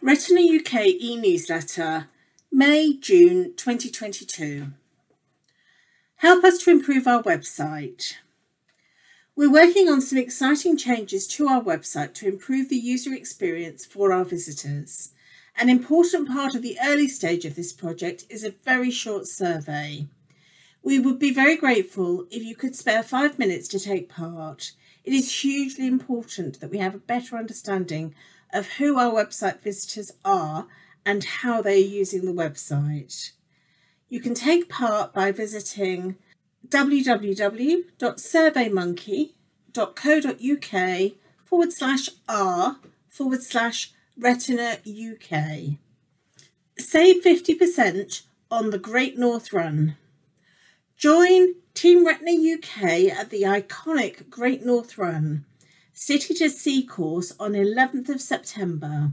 Retina UK e newsletter, May June 2022. Help us to improve our website. We're working on some exciting changes to our website to improve the user experience for our visitors. An important part of the early stage of this project is a very short survey. We would be very grateful if you could spare five minutes to take part. It is hugely important that we have a better understanding of who our website visitors are and how they are using the website. You can take part by visiting www.surveymonkey.co.uk forward slash R forward slash Retina UK. Save 50% on the Great North Run. Join Team Retina UK at the iconic Great North Run, City to Sea course on 11th of September.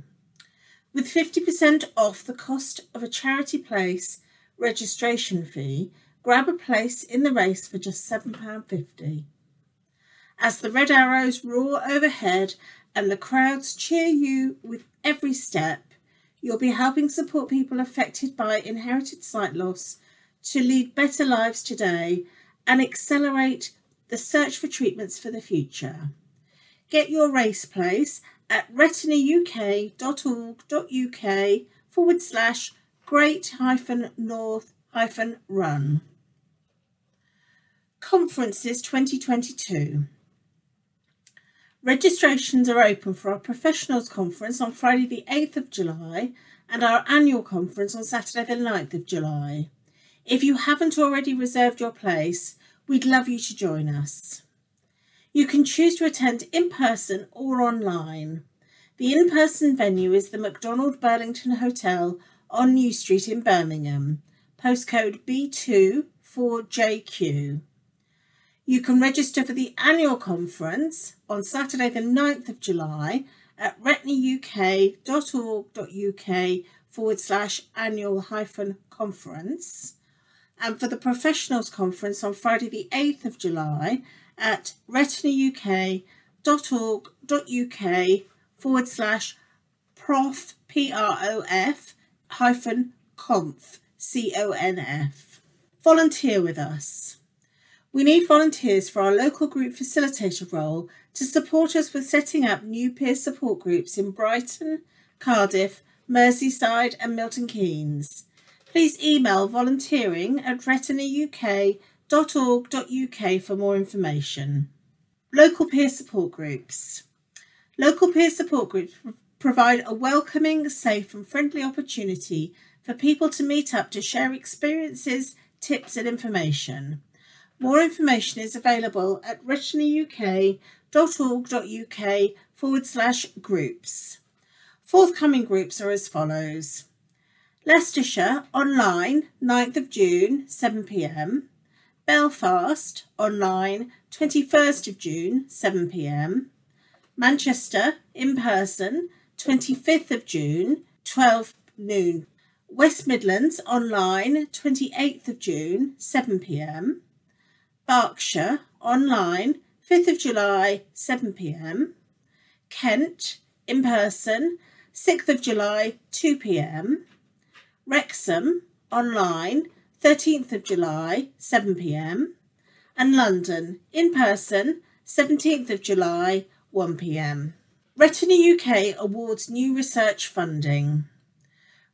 With 50% off the cost of a charity place registration fee, grab a place in the race for just £7.50. As the red arrows roar overhead and the crowds cheer you with every step, you'll be helping support people affected by inherited sight loss to lead better lives today and accelerate the search for treatments for the future. Get your race place at retinauk.org.uk forward slash great hyphen north hyphen run. Conferences 2022. Registrations are open for our professionals conference on Friday the 8th of July and our annual conference on Saturday the 9th of July. If you haven't already reserved your place, we'd love you to join us. You can choose to attend in person or online. The in person venue is the Macdonald Burlington Hotel on New Street in Birmingham, postcode B2 4JQ. You can register for the annual conference on Saturday, the 9th of July at retinauk.org.uk forward slash annual hyphen conference, and for the professionals conference on Friday, the 8th of July at retinauk.org.uk forward slash prof P R O F hyphen conf C O N F. Volunteer with us. We need volunteers for our local group facilitator role to support us with setting up new peer support groups in Brighton, Cardiff, Merseyside, and Milton Keynes. Please email volunteering at retinauk.org.uk for more information. Local peer support groups. Local peer support groups provide a welcoming, safe, and friendly opportunity for people to meet up to share experiences, tips, and information. More information is available at retinauk.org.uk forward slash groups. Forthcoming groups are as follows Leicestershire online, 9th of June, 7pm. Belfast online, 21st of June, 7pm. Manchester in person, 25th of June, 12 noon. West Midlands online, 28th of June, 7pm. Berkshire online, 5th of July, 7 pm. Kent in person, 6th of July, 2 pm. Wrexham online, 13th of July, 7 pm. And London in person, 17th of July, 1 pm. Retina UK awards new research funding.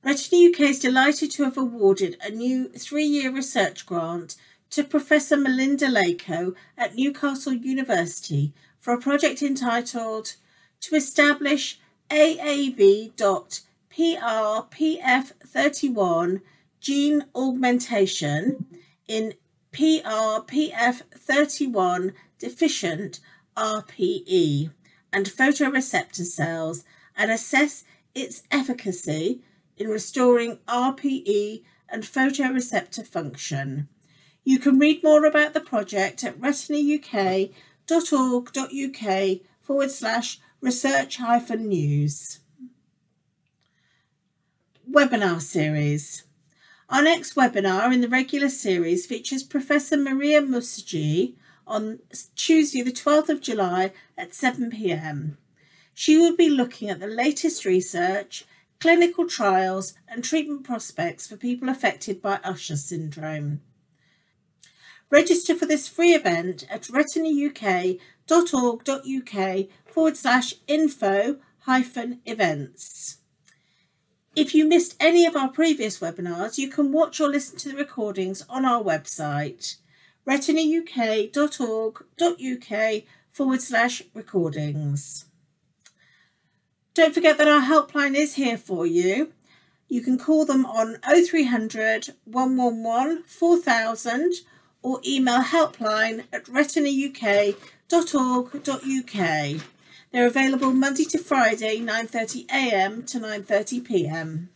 Retina UK is delighted to have awarded a new three year research grant to Professor Majlinda Lako at Newcastle University for a project entitled To Establish AAV.PRPF31 Gene Augmentation in PRPF31 Deficient RPE and photoreceptor cells and assess its efficacy in restoring RPE and photoreceptor function. You can read more about the project at retinauk.org.uk forward slash research hyphen news. Webinar series. Our next webinar in the regular series features Professor Mariya Moosajee on Tuesday, the 12th of July at 7 pm. She will be looking at the latest research, clinical trials, and treatment prospects for people affected by Usher syndrome. Register for this free event at retinauk.org.uk forward slash info hyphen events. If you missed any of our previous webinars, you can watch or listen to the recordings on our website, retinauk.org.uk forward slash recordings. Don't forget that our helpline is here for you. You can call them on 0300 111 4000 or email helpline at retinauk.org.uk. They're available Monday to Friday, 9:30 a.m. to 9:30 p.m.